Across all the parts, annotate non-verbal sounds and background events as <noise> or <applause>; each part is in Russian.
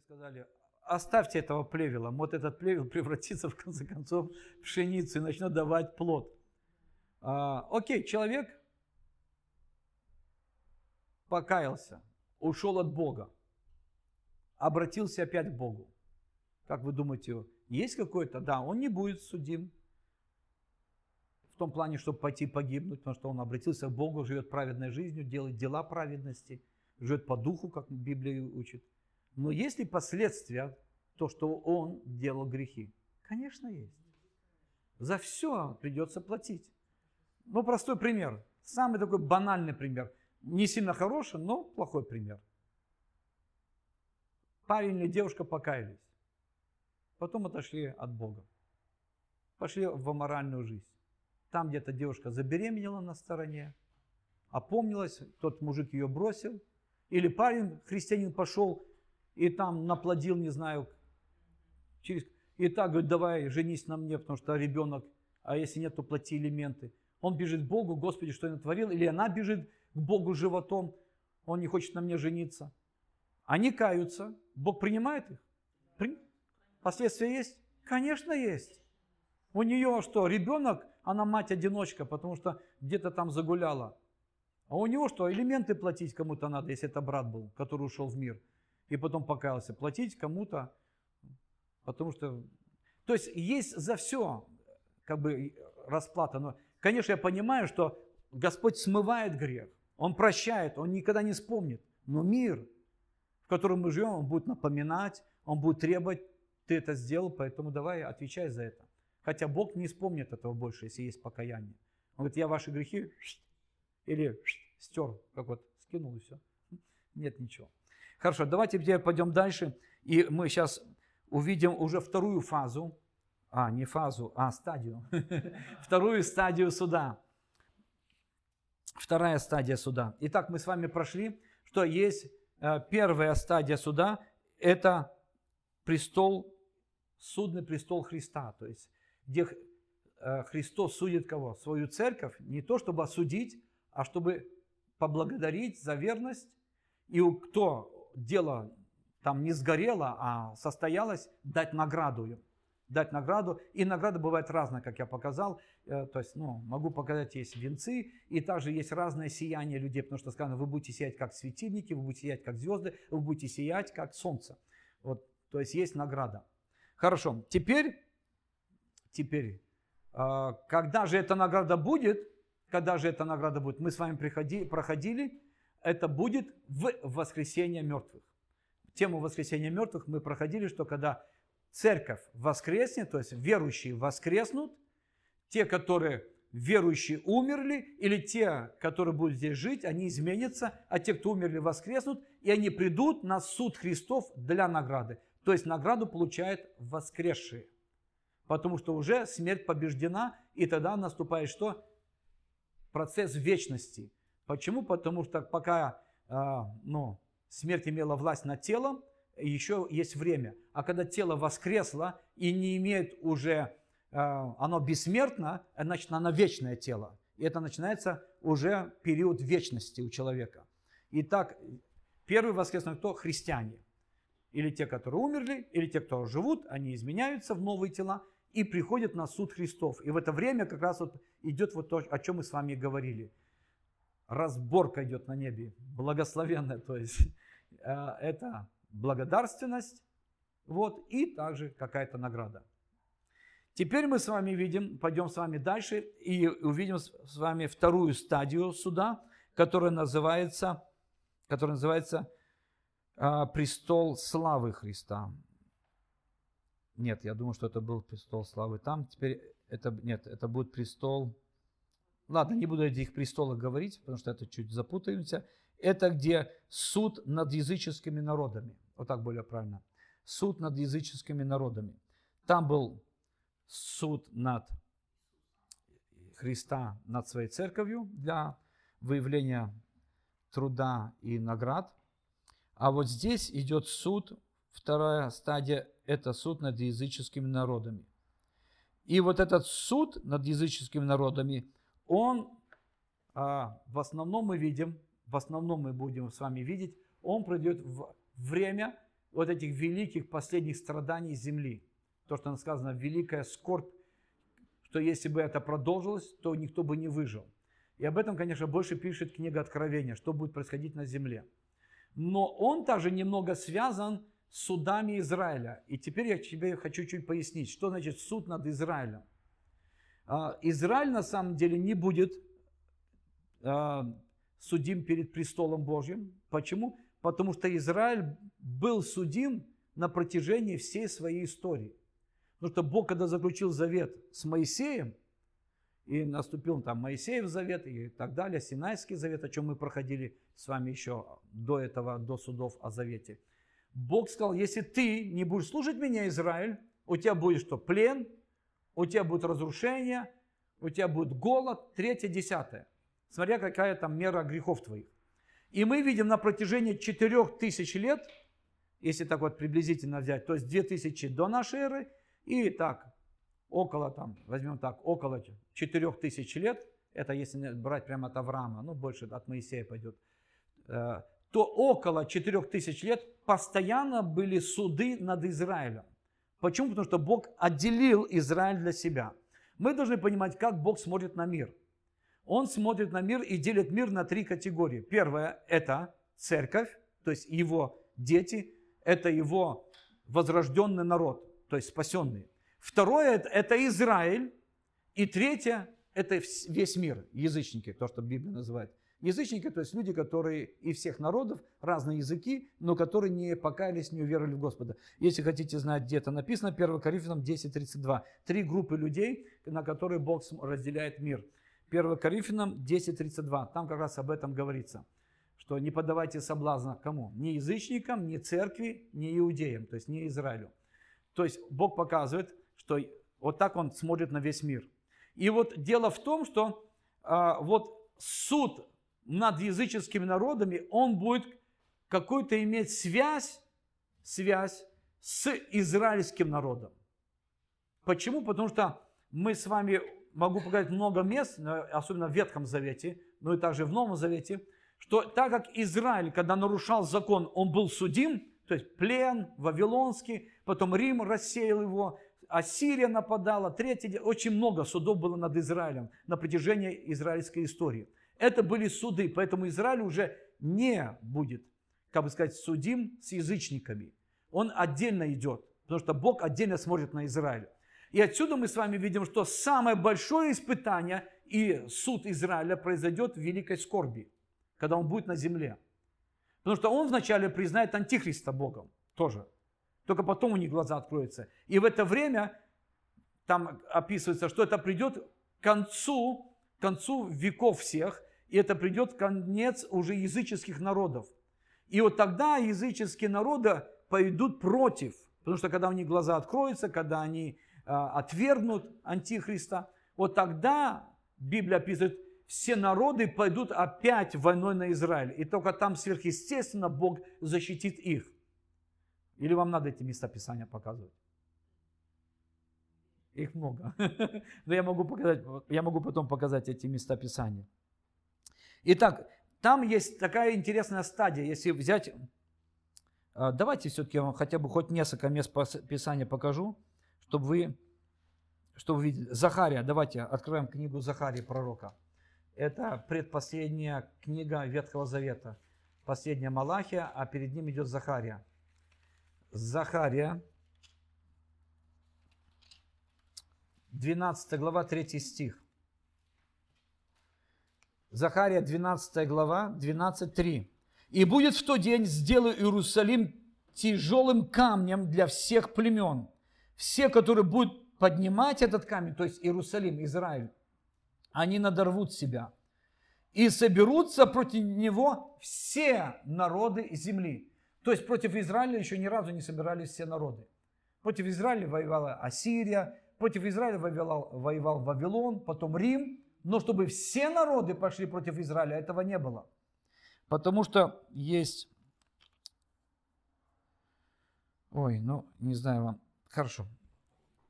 сказали, оставьте этого плевела, вот этот плевел <laughs> превратится в конце концов в пшеницу и начнет давать плод. А, окей, человек покаялся, ушел от Бога, обратился опять к Богу. Как вы думаете, есть какой-то? Да, он не будет судим. В том плане, чтобы пойти погибнуть, потому что он обратился к Богу, живет праведной жизнью, делает дела праведности, живет по духу, как Библия учит. Но есть ли последствия, то, что он делал грехи? Конечно, есть. За все придется платить. Ну, простой пример. Самый такой банальный пример. Не сильно хороший, но плохой пример. Парень или девушка покаялись. Потом отошли от Бога. Пошли в аморальную жизнь. Там где-то девушка забеременела на стороне, опомнилась, тот мужик ее бросил. Или парень, христианин, пошел и там наплодил, не знаю, через... и так говорит, давай, женись на мне, потому что ребенок, а если нет, то плати элементы. Он бежит к Богу, Господи, что я натворил, или она бежит к Богу животом, он не хочет на мне жениться. Они каются, Бог принимает их. При... Последствия есть? Конечно, есть. У нее что, ребенок, она мать-одиночка, потому что где-то там загуляла. А у него что, элементы платить кому-то надо, если это брат был, который ушел в мир и потом покаялся. Платить кому-то, потому что... То есть есть за все как бы расплата. Но, конечно, я понимаю, что Господь смывает грех, Он прощает, Он никогда не вспомнит. Но мир, в котором мы живем, Он будет напоминать, Он будет требовать, ты это сделал, поэтому давай отвечай за это. Хотя Бог не вспомнит этого больше, если есть покаяние. Он говорит, я ваши грехи или стер, как вот скинул и все. Нет ничего. Хорошо, давайте теперь пойдем дальше. И мы сейчас увидим уже вторую фазу, а, не фазу, а стадию. <laughs> Вторую стадию суда. Вторая стадия суда. Итак, мы с вами прошли, что есть э, первая стадия суда, это престол, судный престол Христа. То есть, где э, Христос судит кого? Свою церковь, не то чтобы осудить, а чтобы поблагодарить за верность. И кто дело там не сгорело, а состоялось, дать награду. Дать награду. И награда бывает разная, как я показал. Э, то есть, ну, могу показать, есть венцы, и также есть разное сияние людей, потому что сказано, вы будете сиять как светильники, вы будете сиять как звезды, вы будете сиять как солнце. Вот, то есть есть награда. Хорошо, теперь, теперь, э, когда же эта награда будет, когда же эта награда будет, мы с вами приходи, проходили, это будет в воскресенье мертвых. Тему воскресения мертвых мы проходили, что когда церковь воскреснет, то есть верующие воскреснут, те, которые верующие умерли, или те, которые будут здесь жить, они изменятся, а те, кто умерли, воскреснут, и они придут на суд Христов для награды. То есть награду получают воскресшие. Потому что уже смерть побеждена, и тогда наступает что? Процесс вечности – Почему? Потому что пока а, ну, смерть имела власть над телом, еще есть время. А когда тело воскресло и не имеет уже, а, оно бессмертно, значит, оно вечное тело. И это начинается уже период вечности у человека. Итак, первый воскресный кто? Христиане. Или те, которые умерли, или те, кто живут, они изменяются в новые тела и приходят на суд Христов. И в это время как раз вот идет вот то, о чем мы с вами говорили – разборка идет на небе, благословенная, то есть <laughs> э, это благодарственность, вот, и также какая-то награда. Теперь мы с вами видим, пойдем с вами дальше и увидим с вами вторую стадию суда, которая называется, которая называется э, престол славы Христа. Нет, я думаю, что это был престол славы там. Теперь это нет, это будет престол Ладно, не буду этих престолах говорить, потому что это чуть запутаемся. Это где суд над языческими народами. Вот так более правильно. Суд над языческими народами. Там был суд над Христа, над своей церковью для выявления труда и наград. А вот здесь идет суд, вторая стадия, это суд над языческими народами. И вот этот суд над языческими народами – он а, в основном мы видим, в основном мы будем с вами видеть, он пройдет в время вот этих великих последних страданий земли. То, что сказано, великая скорбь, что если бы это продолжилось, то никто бы не выжил. И об этом, конечно, больше пишет книга Откровения, что будет происходить на земле. Но он также немного связан с судами Израиля. И теперь я тебе хочу чуть пояснить, что значит суд над Израилем. А, Израиль на самом деле не будет а, судим перед престолом Божьим. Почему? Потому что Израиль был судим на протяжении всей своей истории. Потому что Бог, когда заключил завет с Моисеем, и наступил там Моисеев завет и так далее, Синайский завет, о чем мы проходили с вами еще до этого, до судов о завете. Бог сказал, если ты не будешь служить меня, Израиль, у тебя будет что? Плен, у тебя будет разрушение, у тебя будет голод, третье, десятое. Смотря какая там мера грехов твоих. И мы видим на протяжении четырех тысяч лет, если так вот приблизительно взять, то есть две тысячи до нашей эры, и так около, там, возьмем так, около 4000 лет, это если брать прямо от Авраама, ну больше от Моисея пойдет, э, то около 4000 лет постоянно были суды над Израилем. Почему? Потому что Бог отделил Израиль для себя. Мы должны понимать, как Бог смотрит на мир. Он смотрит на мир и делит мир на три категории. Первое – это церковь, то есть его дети, это его возрожденный народ, то есть спасенные. Второе – это Израиль. И третье – это весь мир, язычники, то, что Библия называет. Язычники, то есть люди, которые и всех народов, разные языки, но которые не покаялись, не уверовали в Господа. Если хотите знать, где это написано, 1 Коринфянам 10.32. Три группы людей, на которые Бог разделяет мир. 1 Коринфянам 10.32. Там как раз об этом говорится. Что не подавайте соблазна кому? Ни язычникам, ни церкви, ни иудеям, то есть не Израилю. То есть Бог показывает, что вот так он смотрит на весь мир. И вот дело в том, что а, вот суд над языческими народами, он будет какую-то иметь связь, связь с израильским народом. Почему? Потому что мы с вами, могу показать много мест, особенно в Ветхом Завете, но и также в Новом Завете, что так как Израиль, когда нарушал закон, он был судим, то есть плен вавилонский, потом Рим рассеял его, Ассирия нападала, третье, очень много судов было над Израилем на протяжении израильской истории. Это были суды, поэтому Израиль уже не будет, как бы сказать, судим с язычниками. Он отдельно идет, потому что Бог отдельно смотрит на Израиль. И отсюда мы с вами видим, что самое большое испытание и суд Израиля произойдет в великой скорби, когда он будет на земле. Потому что он вначале признает Антихриста Богом тоже. Только потом у них глаза откроются. И в это время, там описывается, что это придет к концу, к концу веков всех, и это придет конец уже языческих народов. И вот тогда языческие народы пойдут против, потому что когда у них глаза откроются, когда они э, отвергнут Антихриста, вот тогда Библия описывает, все народы пойдут опять войной на Израиль. И только там сверхъестественно Бог защитит их. Или вам надо эти места Писания показывать? Их много. <laughs> Но я могу, показать, я могу потом показать эти места Писания. Итак, там есть такая интересная стадия. Если взять... А, давайте все-таки я вам хотя бы хоть несколько мест Писания покажу, чтобы вы, чтобы вы видели. Захария, давайте откроем книгу Захарии пророка. Это предпоследняя книга Ветхого Завета. Последняя Малахия, а перед ним идет Захария. Захария, 12 глава, 3 стих. Захария, 12 глава, 12.3. «И будет в тот день, сделаю Иерусалим тяжелым камнем для всех племен. Все, которые будут поднимать этот камень, то есть Иерусалим, Израиль, они надорвут себя. И соберутся против него все народы земли. То есть против Израиля еще ни разу не собирались все народы. Против Израиля воевала Ассирия, против Израиля воевал, воевал Вавилон, потом Рим. Но чтобы все народы пошли против Израиля, этого не было. Потому что есть... Ой, ну, не знаю вам. Хорошо.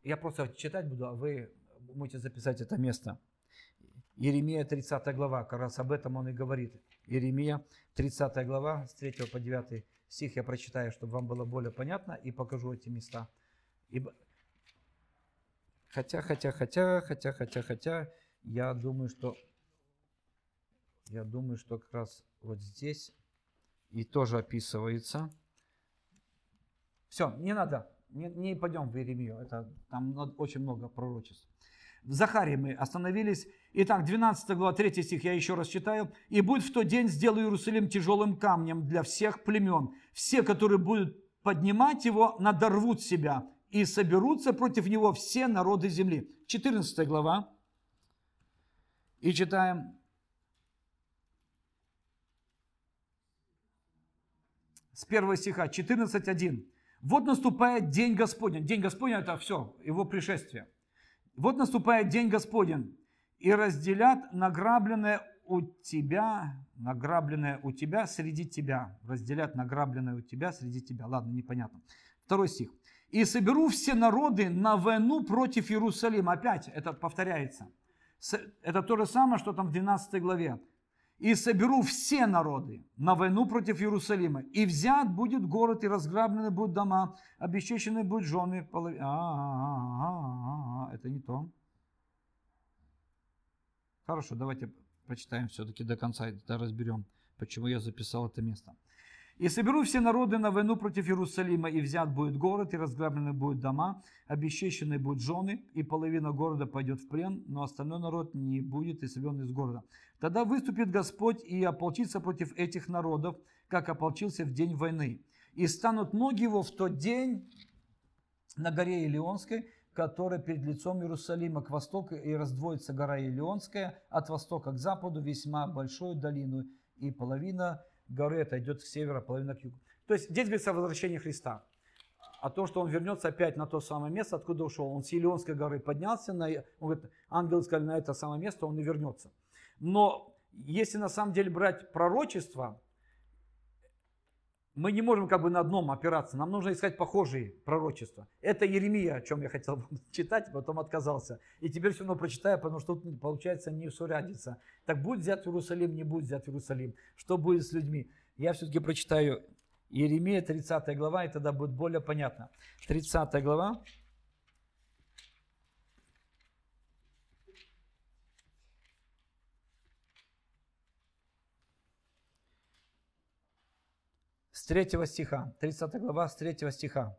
Я просто читать буду, а вы можете записать это место. Иеремия 30 глава, как раз об этом он и говорит. Иеремия 30 глава, с 3 по 9 стих я прочитаю, чтобы вам было более понятно, и покажу эти места. Ибо... Хотя, хотя, хотя, хотя, хотя, хотя, я думаю, что я думаю, что как раз вот здесь и тоже описывается. Все, не надо, не, не пойдем в Иеремию, это, там очень много пророчеств. В Захаре мы остановились. Итак, 12 глава, 3 стих я еще раз читаю. «И будет в тот день сделаю Иерусалим тяжелым камнем для всех племен. Все, которые будут поднимать его, надорвут себя, и соберутся против него все народы земли». 14 глава. И читаем с первого стиха, 14.1. «Вот наступает день Господень». День Господень – это все, его пришествие. «Вот наступает день Господень, и разделят награбленное у тебя, награбленное у тебя среди тебя». Разделят награбленное у тебя среди тебя. Ладно, непонятно. Второй стих. «И соберу все народы на войну против Иерусалима». Опять это повторяется. Это то же самое, что там в 12 главе и соберу все народы на войну против Иерусалима. И взят будет город, и разграблены будут дома, обесчещены будут жены. Полов... А, а, а, это не то. Хорошо, давайте прочитаем все-таки до конца, и разберем, почему я записал это место. И соберу все народы на войну против Иерусалима, и взят будет город, и разграблены будут дома, обесчещены будут жены, и половина города пойдет в плен, но остальной народ не будет исцелен из города. Тогда выступит Господь и ополчится против этих народов, как ополчился в день войны. И станут ноги его в тот день на горе Илионской, которая перед лицом Иерусалима к востоку, и раздвоится гора Илионская от востока к западу, весьма большую долину, и половина горы это идет к северу, половина к югу. То есть здесь говорится о возвращении Христа. О том, что он вернется опять на то самое место, откуда ушел. Он с Илионской горы поднялся, на, он говорит, ангелы сказали, на это самое место он и вернется. Но если на самом деле брать пророчество, мы не можем как бы на одном опираться, нам нужно искать похожие пророчества. Это Еремия, о чем я хотел <laughs> читать, потом отказался. И теперь все равно прочитаю, потому что тут получается не сурядится. Так будет взят Иерусалим, не будет взят Иерусалим. Что будет с людьми? Я все-таки прочитаю Еремия, 30 глава, и тогда будет более понятно. 30 глава, 3 стиха, 30 глава с 3 стиха.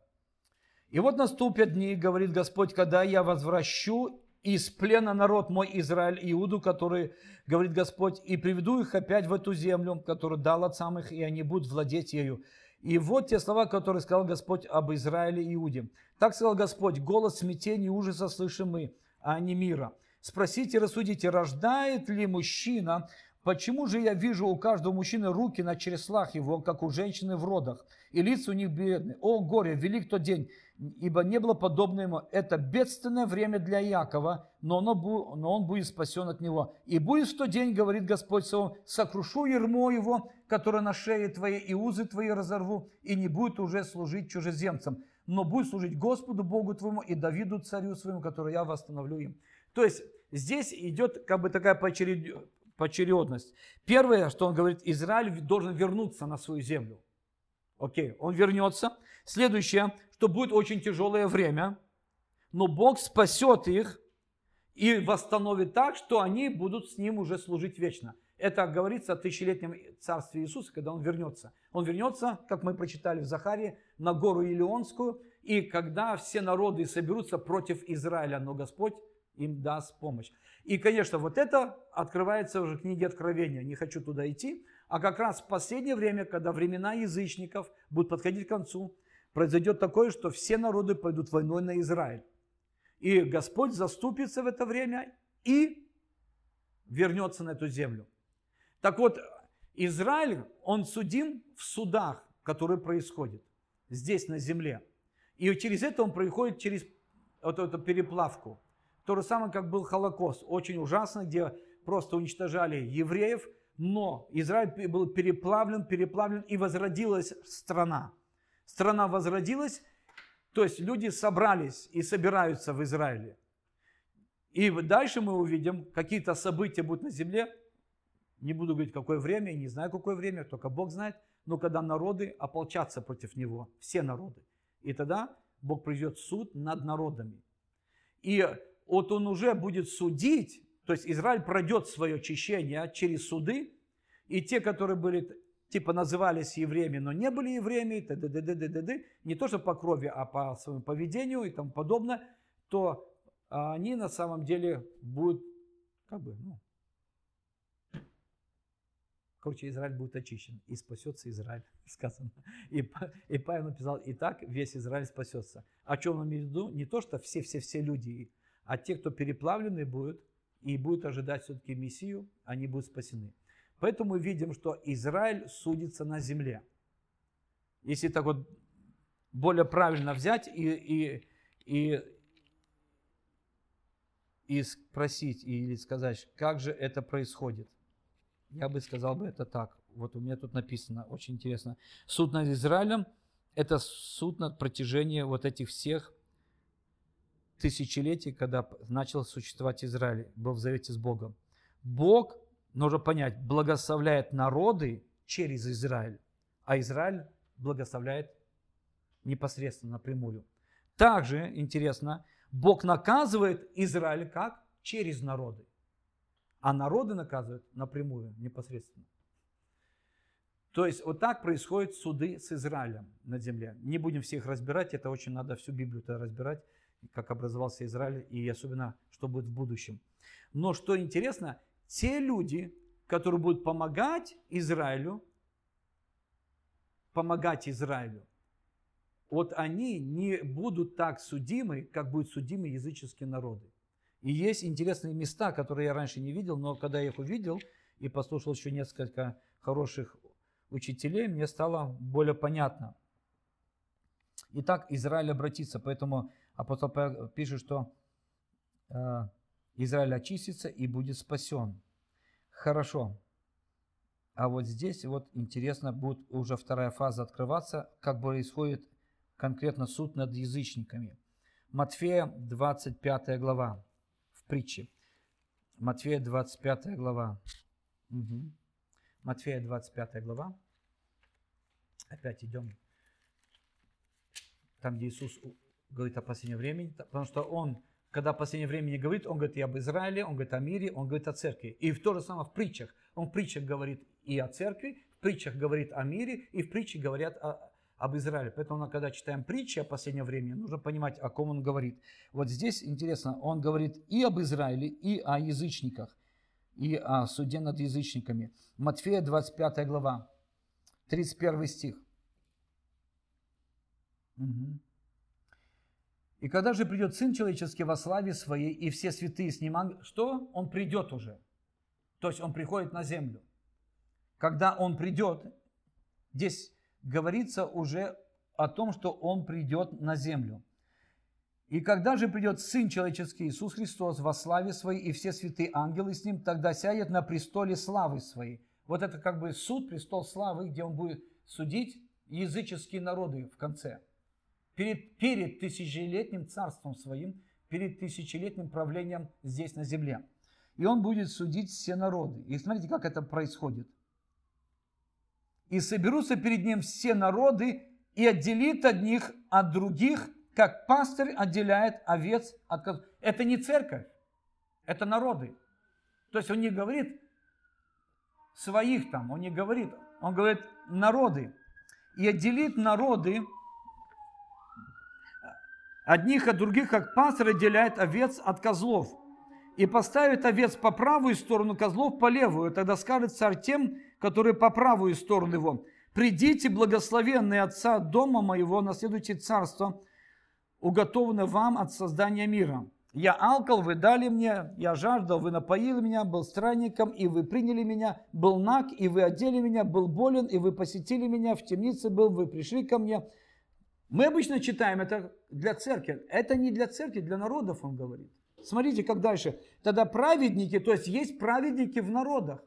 «И вот наступят дни, говорит Господь, когда я возвращу из плена народ мой Израиль, Иуду, который, говорит Господь, и приведу их опять в эту землю, которую дал отцам их, и они будут владеть ею. И вот те слова, которые сказал Господь об Израиле и Иуде. Так сказал Господь, голос смятения и ужаса слышим мы, а не мира. Спросите, рассудите, рождает ли мужчина Почему же я вижу у каждого мужчины руки на чреслах его, как у женщины в родах, и лица у них бедные? О, горе, велик тот день, ибо не было подобного ему. Это бедственное время для Якова, но, оно, но он будет спасен от него. И будет в тот день, говорит Господь Савон, сокрушу ермо его, которое на шее твоей, и узы твои разорву, и не будет уже служить чужеземцам, но будет служить Господу Богу твоему и Давиду царю своему, который я восстановлю им. То есть здесь идет как бы такая поочередь поочередность. Первое, что он говорит, Израиль должен вернуться на свою землю. Окей, он вернется. Следующее, что будет очень тяжелое время, но Бог спасет их и восстановит так, что они будут с ним уже служить вечно. Это говорится о тысячелетнем царстве Иисуса, когда он вернется. Он вернется, как мы прочитали в Захарии, на гору Илионскую, и когда все народы соберутся против Израиля, но Господь им даст помощь. И, конечно, вот это открывается уже в книге Откровения. Не хочу туда идти. А как раз в последнее время, когда времена язычников будут подходить к концу, произойдет такое, что все народы пойдут войной на Израиль. И Господь заступится в это время и вернется на эту землю. Так вот, Израиль, он судим в судах, которые происходят здесь на земле. И через это он проходит через вот эту переплавку. То же самое, как был Холокост, очень ужасно, где просто уничтожали евреев, но Израиль был переплавлен, переплавлен, и возродилась страна. Страна возродилась, то есть люди собрались и собираются в Израиле. И дальше мы увидим, какие-то события будут на земле. Не буду говорить, какое время, не знаю, какое время, только Бог знает. но когда народы ополчатся против него, все народы. И тогда Бог придет суд над народами. И вот он уже будет судить, то есть Израиль пройдет свое очищение через суды, и те, которые были, типа назывались евреями, но не были евреями, т -д -д -д -д -д -д, не то что по крови, а по своему поведению и тому подобное, то они на самом деле будут, как бы, ну, Короче, Израиль будет очищен, и спасется Израиль, <laughs> сказано. И, и Павел написал, и так весь Израиль спасется. О чем он имеет в виду? Не то, что все-все-все люди, а те, кто переплавленные будут, и будут ожидать все-таки Мессию, они будут спасены. Поэтому мы видим, что Израиль судится на земле. Если так вот более правильно взять и, и, и, и спросить или сказать, как же это происходит – я бы сказал бы это так. Вот у меня тут написано, очень интересно. Суд над Израилем – это суд над протяжением вот этих всех тысячелетий, когда начал существовать Израиль, был в завете с Богом. Бог, нужно понять, благословляет народы через Израиль, а Израиль благословляет непосредственно напрямую. Также, интересно, Бог наказывает Израиль как? Через народы а народы наказывают напрямую, непосредственно. То есть вот так происходят суды с Израилем на земле. Не будем всех разбирать, это очень надо всю Библию разбирать, как образовался Израиль и особенно, что будет в будущем. Но что интересно, те люди, которые будут помогать Израилю, помогать Израилю, вот они не будут так судимы, как будут судимы языческие народы. И есть интересные места, которые я раньше не видел, но когда я их увидел и послушал еще несколько хороших учителей, мне стало более понятно. Итак, Израиль обратится, поэтому апостол Павел пишет, что э, Израиль очистится и будет спасен. Хорошо. А вот здесь вот интересно будет уже вторая фаза открываться, как происходит конкретно суд над язычниками. Матфея 25 глава притчи. Матфея 25 глава. Угу. Матфея 25 глава. Опять идем. Там, где Иисус говорит о последнем времени. Потому что Он, когда о последнем времени говорит, Он говорит и об Израиле, Он говорит о мире, Он говорит о церкви. И в то же самое в притчах. Он в притчах говорит и о церкви, в притчах говорит о мире, и в притчах говорят о, об Израиле. Поэтому, когда читаем притчи о последнем времени, нужно понимать, о ком он говорит. Вот здесь интересно, он говорит и об Израиле, и о язычниках, и о суде над язычниками. Матфея 25 глава, 31 стих. Угу. И когда же придет Сын Человеческий во славе Своей, и все святые с Ним, что? Он придет уже. То есть Он приходит на землю. Когда Он придет, здесь говорится уже о том, что Он придет на землю. И когда же придет Сын Человеческий Иисус Христос во славе Своей и все святые ангелы с Ним, тогда сядет на престоле славы Своей. Вот это как бы суд, престол славы, где Он будет судить языческие народы в конце. Перед, перед тысячелетним царством Своим, перед тысячелетним правлением здесь на земле. И Он будет судить все народы. И смотрите, как это происходит – и соберутся перед ним все народы, и отделит одних от других, как пастырь отделяет овец от козлов. Это не церковь, это народы. То есть он не говорит своих там, он не говорит, он говорит народы. И отделит народы одних от других, как пастырь отделяет овец от козлов. И поставит овец по правую сторону, козлов по левую. Тогда скажет царь тем, которые по правую сторону его. «Придите, благословенные Отца дома моего, наследуйте царство, уготованное вам от создания мира. Я алкал, вы дали мне, я жаждал, вы напоили меня, был странником, и вы приняли меня, был наг, и вы одели меня, был болен, и вы посетили меня, в темнице был, вы пришли ко мне». Мы обычно читаем это для церкви. Это не для церкви, для народов он говорит. Смотрите, как дальше. Тогда праведники, то есть есть праведники в народах.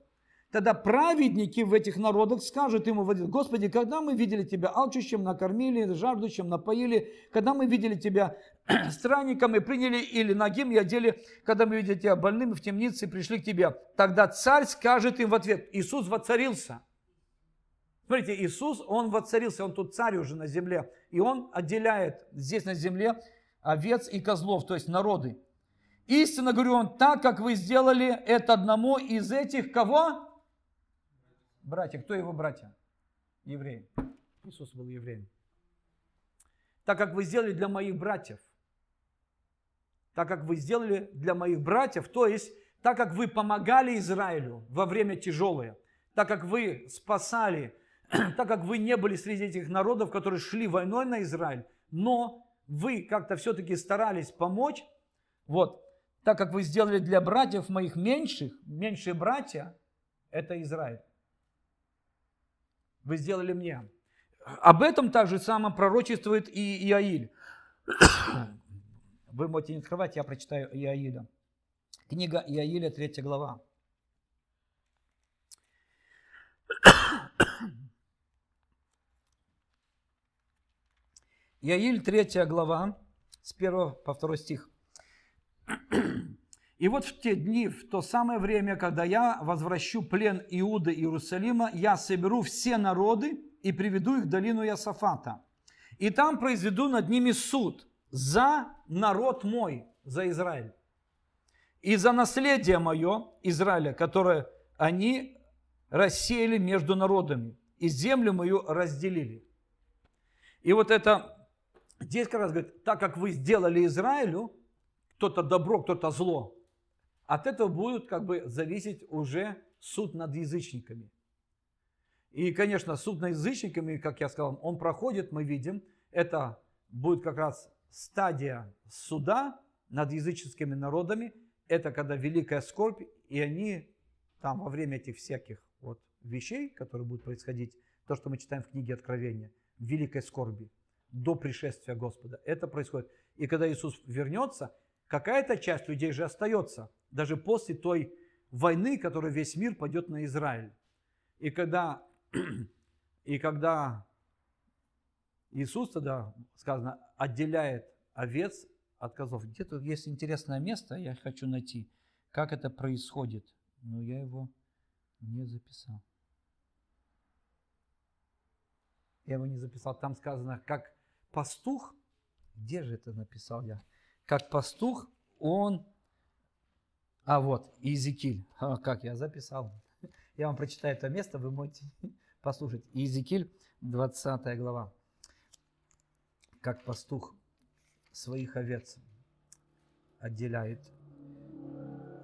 Тогда праведники в этих народах скажут ему, Господи, когда мы видели Тебя алчущим, накормили, жаждущим, напоили, когда мы видели Тебя <clears throat> странником и приняли, или ногим и одели, когда мы видели Тебя больным в темнице пришли к Тебе. Тогда царь скажет им в ответ, Иисус воцарился. Смотрите, Иисус, Он воцарился, Он тут царь уже на земле. И Он отделяет здесь на земле овец и козлов, то есть народы. Истинно говорю вам, так как вы сделали это одному из этих кого? Братья. Кто его братья? Евреи. Иисус был евреем. Так как вы сделали для моих братьев. Так как вы сделали для моих братьев, то есть так как вы помогали Израилю во время тяжелое, так как вы спасали, <clears throat> так как вы не были среди этих народов, которые шли войной на Израиль, но вы как-то все-таки старались помочь, вот, так как вы сделали для братьев моих меньших, меньшие братья, это Израиль. Вы сделали мне. Об этом также самое пророчествует и Иаиль. Вы можете не открывать, я прочитаю Иаиля. Книга Иаиля, 3 глава. Иаиль, 3 глава, с 1 по 2 стих. И вот в те дни, в то самое время, когда я возвращу плен Иуды и Иерусалима, я соберу все народы и приведу их в долину Ясафата. И там произведу над ними суд за народ мой, за Израиль. И за наследие мое, Израиля, которое они рассеяли между народами, и землю мою разделили. И вот это, здесь как раз говорит, так как вы сделали Израилю, кто-то добро, кто-то зло, от этого будет как бы зависеть уже суд над язычниками. И, конечно, суд над язычниками, как я сказал, он проходит, мы видим, это будет как раз стадия суда над языческими народами. Это когда великая скорбь, и они там во время этих всяких вот вещей, которые будут происходить, то, что мы читаем в книге Откровения, великой скорби, до пришествия Господа. Это происходит. И когда Иисус вернется, какая-то часть людей же остается, даже после той войны, которая весь мир пойдет на Израиль. И когда, <clears throat> и когда Иисус тогда, сказано, отделяет овец от козлов. Где-то есть интересное место, я хочу найти, как это происходит. Но я его не записал. Я его не записал. Там сказано, как пастух, где же это написал я? Как пастух, он, а вот, Иезекииль, а, как я записал. <laughs> Я вам прочитаю это место, вы можете <laughs> послушать. Иезекииль, 20 глава. Как пастух своих овец отделяет.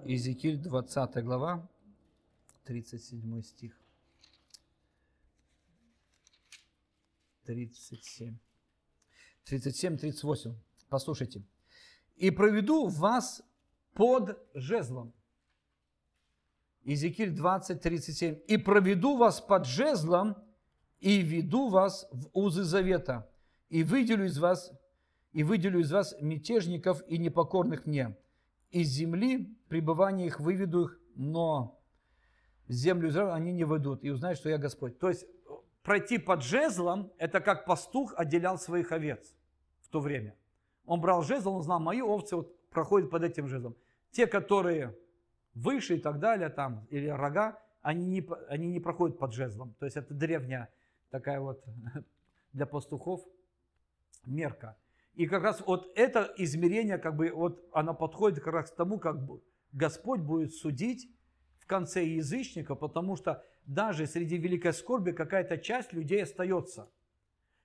Иезекииль, 20 глава, 37 стих. 37. 37-38. Послушайте. «И проведу вас под жезлом». Иезекииль 20, 37. «И проведу вас под жезлом, и веду вас в узы завета, и выделю из вас, и выделю из вас мятежников и непокорных мне. Из земли пребывания их выведу их, но землю Израиля они не войдут, и узнают, что я Господь. То есть пройти под жезлом, это как пастух отделял своих овец то время. Он брал жезл, он знал, мои овцы вот проходят под этим жезлом. Те, которые выше и так далее, там, или рога, они не, они не проходят под жезлом. То есть это древняя такая вот <laughs> для пастухов мерка. И как раз вот это измерение, как бы, вот оно подходит как раз к тому, как Господь будет судить в конце язычника, потому что даже среди великой скорби какая-то часть людей остается.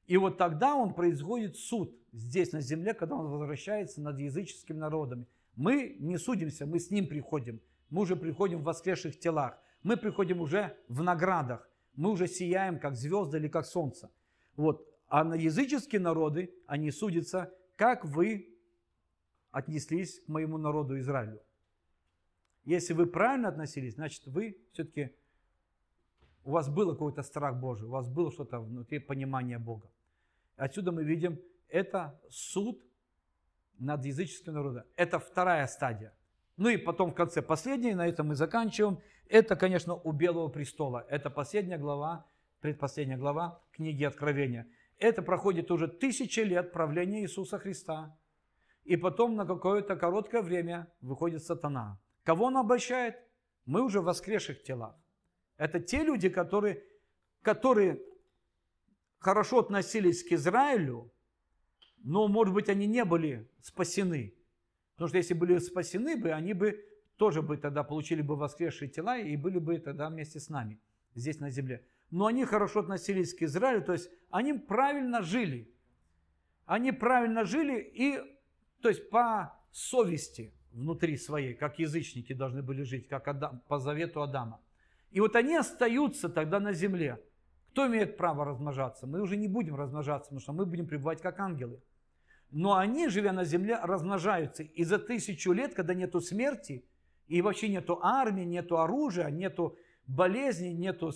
И вот тогда он производит суд здесь на земле, когда он возвращается над языческими народами. Мы не судимся, мы с ним приходим. Мы уже приходим в воскресших телах. Мы приходим уже в наградах. Мы уже сияем, как звезды или как солнце. Вот. А на языческие народы, они судятся, как вы отнеслись к моему народу Израилю. Если вы правильно относились, значит вы все-таки, у вас был какой-то страх Божий, у вас было что-то внутри понимания Бога. Отсюда мы видим, это суд над языческим народом. Это вторая стадия. Ну и потом в конце последняя, на этом мы заканчиваем. Это, конечно, у Белого престола. Это последняя глава, предпоследняя глава книги Откровения. Это проходит уже тысячи лет правления Иисуса Христа. И потом на какое-то короткое время выходит сатана. Кого он обольщает? Мы уже в воскресших телах. Это те люди, которые которые хорошо относились к Израилю, но, может быть, они не были спасены. Потому что если были спасены бы, они бы тоже бы тогда получили бы воскресшие тела и были бы тогда вместе с нами здесь на земле. Но они хорошо относились к Израилю, то есть они правильно жили. Они правильно жили и, то есть по совести внутри своей, как язычники должны были жить, как Адам, по завету Адама. И вот они остаются тогда на земле. Кто имеет право размножаться? Мы уже не будем размножаться, потому что мы будем пребывать как ангелы. Но они, живя на земле, размножаются. И за тысячу лет, когда нету смерти, и вообще нету армии, нету оружия, нету болезней, нету...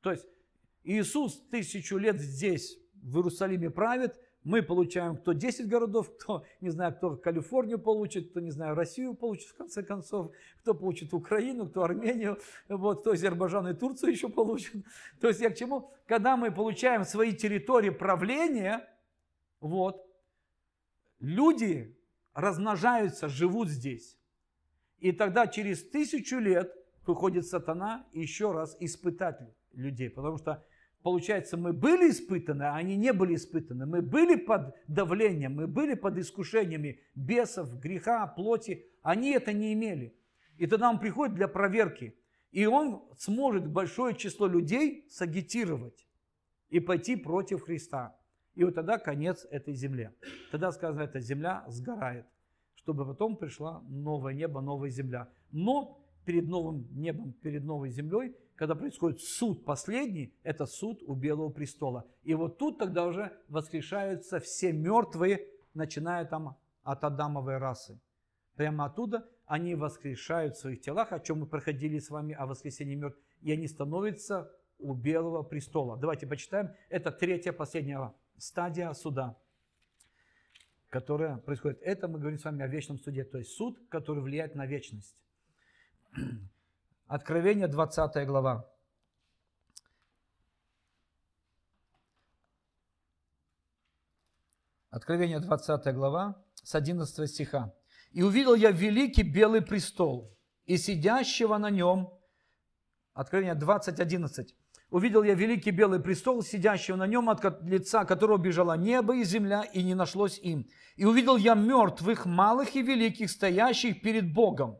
То есть Иисус тысячу лет здесь, в Иерусалиме правит, мы получаем кто 10 городов, <laughs> кто, не знаю, кто Калифорнию получит, кто, не знаю, Россию получит, в конце концов, кто получит Украину, кто Армению, вот, кто Азербайджан и Турцию еще получит. <laughs> То есть я к чему? Когда мы получаем свои территории правления, вот, люди размножаются, живут здесь. И тогда через тысячу лет выходит сатана еще раз испытать людей. Потому что, получается, мы были испытаны, а они не были испытаны. Мы были под давлением, мы были под искушениями бесов, греха, плоти. Они это не имели. И тогда он приходит для проверки. И он сможет большое число людей сагитировать и пойти против Христа. И вот тогда конец этой земле. Тогда сказано, эта земля сгорает чтобы потом пришла новое небо, новая земля. Но перед новым небом, перед новой землей, когда происходит суд последний, это суд у Белого престола. И вот тут тогда уже воскрешаются все мертвые, начиная там от Адамовой расы. Прямо оттуда они воскрешают в своих телах, о чем мы проходили с вами о воскресении мертвых, и они становятся у Белого престола. Давайте почитаем. Это третья, последняя стадия суда которое происходит. Это мы говорим с вами о вечном суде, то есть суд, который влияет на вечность. Откровение 20 глава. Откровение 20 глава с 11 стиха. «И увидел я великий белый престол, и сидящего на нем». Откровение 20, 11 увидел я великий белый престол, сидящего на нем, от лица которого бежало небо и земля, и не нашлось им. И увидел я мертвых, малых и великих, стоящих перед Богом.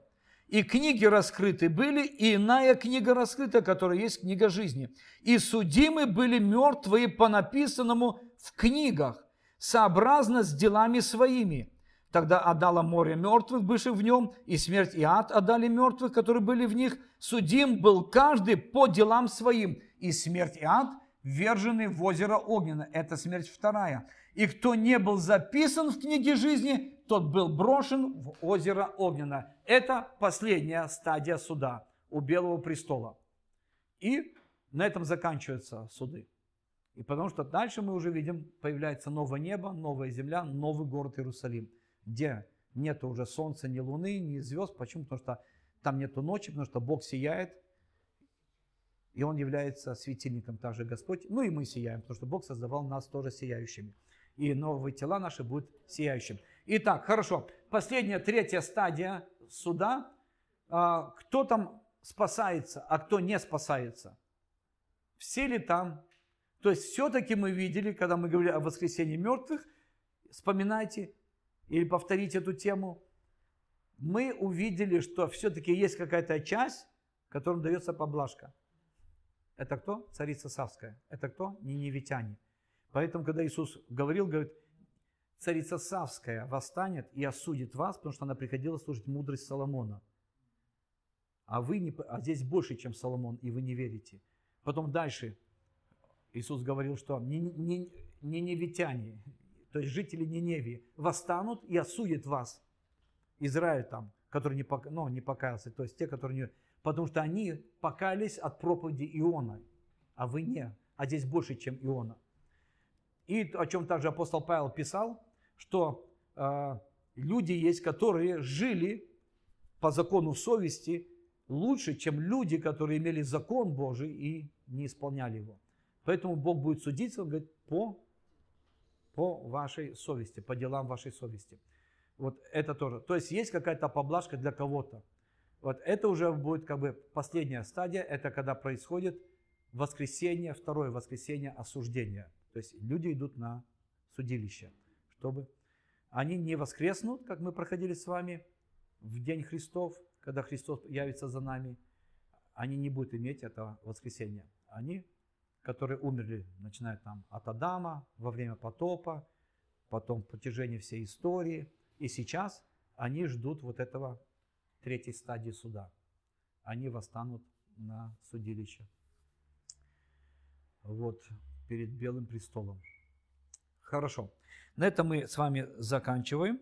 И книги раскрыты были, и иная книга раскрыта, которая есть книга жизни. И судимы были мертвые по написанному в книгах, сообразно с делами своими. Тогда отдало море мертвых, бывших в нем, и смерть и ад отдали мертвых, которые были в них. Судим был каждый по делам своим и смерть и ад ввержены в озеро огненно. Это смерть вторая. И кто не был записан в книге жизни, тот был брошен в озеро огненно. Это последняя стадия суда у Белого престола. И на этом заканчиваются суды. И потому что дальше мы уже видим, появляется новое небо, новая земля, новый город Иерусалим, где нет уже солнца, ни луны, ни звезд. Почему? Потому что там нету ночи, потому что Бог сияет, и Он является светильником также Господь. Ну и мы сияем, потому что Бог создавал нас тоже сияющими. И новые тела наши будут сияющими. Итак, хорошо. Последняя, третья стадия суда. А, кто там спасается, а кто не спасается? Все ли там? То есть все-таки мы видели, когда мы говорили о воскресении мертвых, вспоминайте или повторите эту тему, мы увидели, что все-таки есть какая-то часть, которым дается поблажка. Это кто? Царица Савская. Это кто? Ниневитяне. Поэтому, когда Иисус говорил, говорит, царица Савская восстанет и осудит вас, потому что она приходила служить мудрость Соломона. А, вы не, а здесь больше, чем Соломон, и вы не верите. Потом дальше Иисус говорил, что ниневитяне, то есть жители Ниневии, восстанут и осудят вас. Израиль там, который не, ну, не покаялся, то есть те, которые не потому что они покались от проповеди Иона, а вы не, а здесь больше, чем Иона. И о чем также апостол Павел писал, что э, люди есть, которые жили по закону совести лучше, чем люди, которые имели закон Божий и не исполняли его. Поэтому Бог будет судить, он говорит, по, по вашей совести, по делам вашей совести. Вот это тоже. То есть есть какая-то поблажка для кого-то. Вот это уже будет как бы последняя стадия, это когда происходит воскресение, второе воскресение осуждения. То есть люди идут на судилище, чтобы они не воскреснут, как мы проходили с вами в день Христов, когда Христос явится за нами, они не будут иметь этого воскресения. Они, которые умерли, начиная там от Адама, во время потопа, потом в протяжении всей истории, и сейчас они ждут вот этого третьей стадии суда. Они восстанут на судилище. Вот, перед Белым престолом. Хорошо. На этом мы с вами заканчиваем.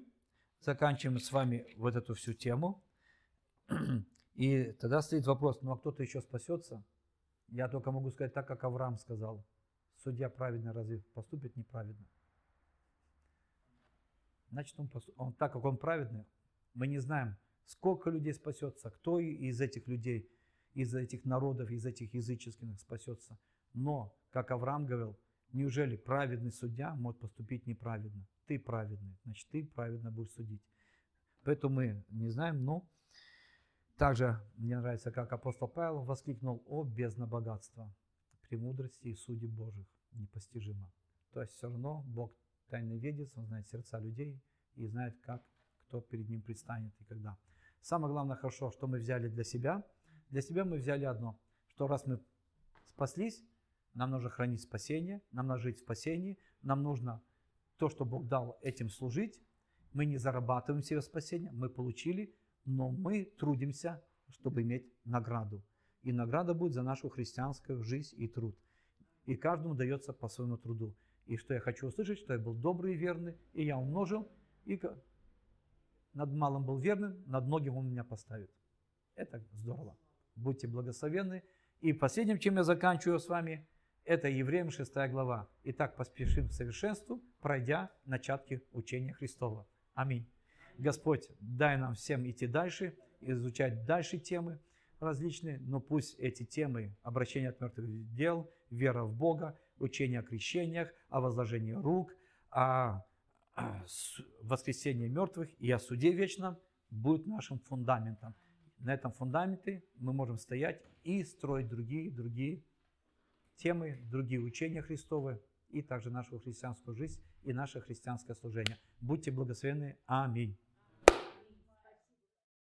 Заканчиваем с вами вот эту всю тему. И тогда стоит вопрос, ну а кто-то еще спасется? Я только могу сказать так, как Авраам сказал. Судья праведно разве поступит неправедно? Значит, он, он, так как он праведный, мы не знаем, сколько людей спасется, кто из этих людей, из этих народов, из этих языческих спасется. Но, как Авраам говорил, Неужели праведный судья может поступить неправедно? Ты праведный, значит, ты праведно будешь судить. Поэтому мы не знаем, но также мне нравится, как апостол Павел воскликнул о бездна богатства, премудрости и судеб Божьих непостижимо. То есть все равно Бог тайный ведец, Он знает сердца людей и знает, как кто перед Ним предстанет и когда. Самое главное хорошо, что мы взяли для себя. Для себя мы взяли одно, что раз мы спаслись, нам нужно хранить спасение, нам нужно жить в спасении, нам нужно то, что Бог дал, этим служить. Мы не зарабатываем себе спасение, мы получили, но мы трудимся, чтобы иметь награду. И награда будет за нашу христианскую жизнь и труд. И каждому дается по своему труду. И что я хочу услышать, что я был добрый и верный, и я умножил, и над малым был верным, над многим он меня поставит. Это здорово. Будьте благословенны. И последним, чем я заканчиваю с вами – это Евреям 6 глава. Итак, поспешим к совершенству, пройдя начатки учения Христова. Аминь. Господь, дай нам всем идти дальше, изучать дальше темы различные, но пусть эти темы обращения от мертвых дел, вера в Бога, учение о крещениях, о возложении рук, о воскресении мертвых и о суде вечном будут нашим фундаментом. На этом фундаменте мы можем стоять и строить другие, другие темы, другие учения Христовы и также нашу христианскую жизнь и наше христианское служение. Будьте благословенны. Аминь.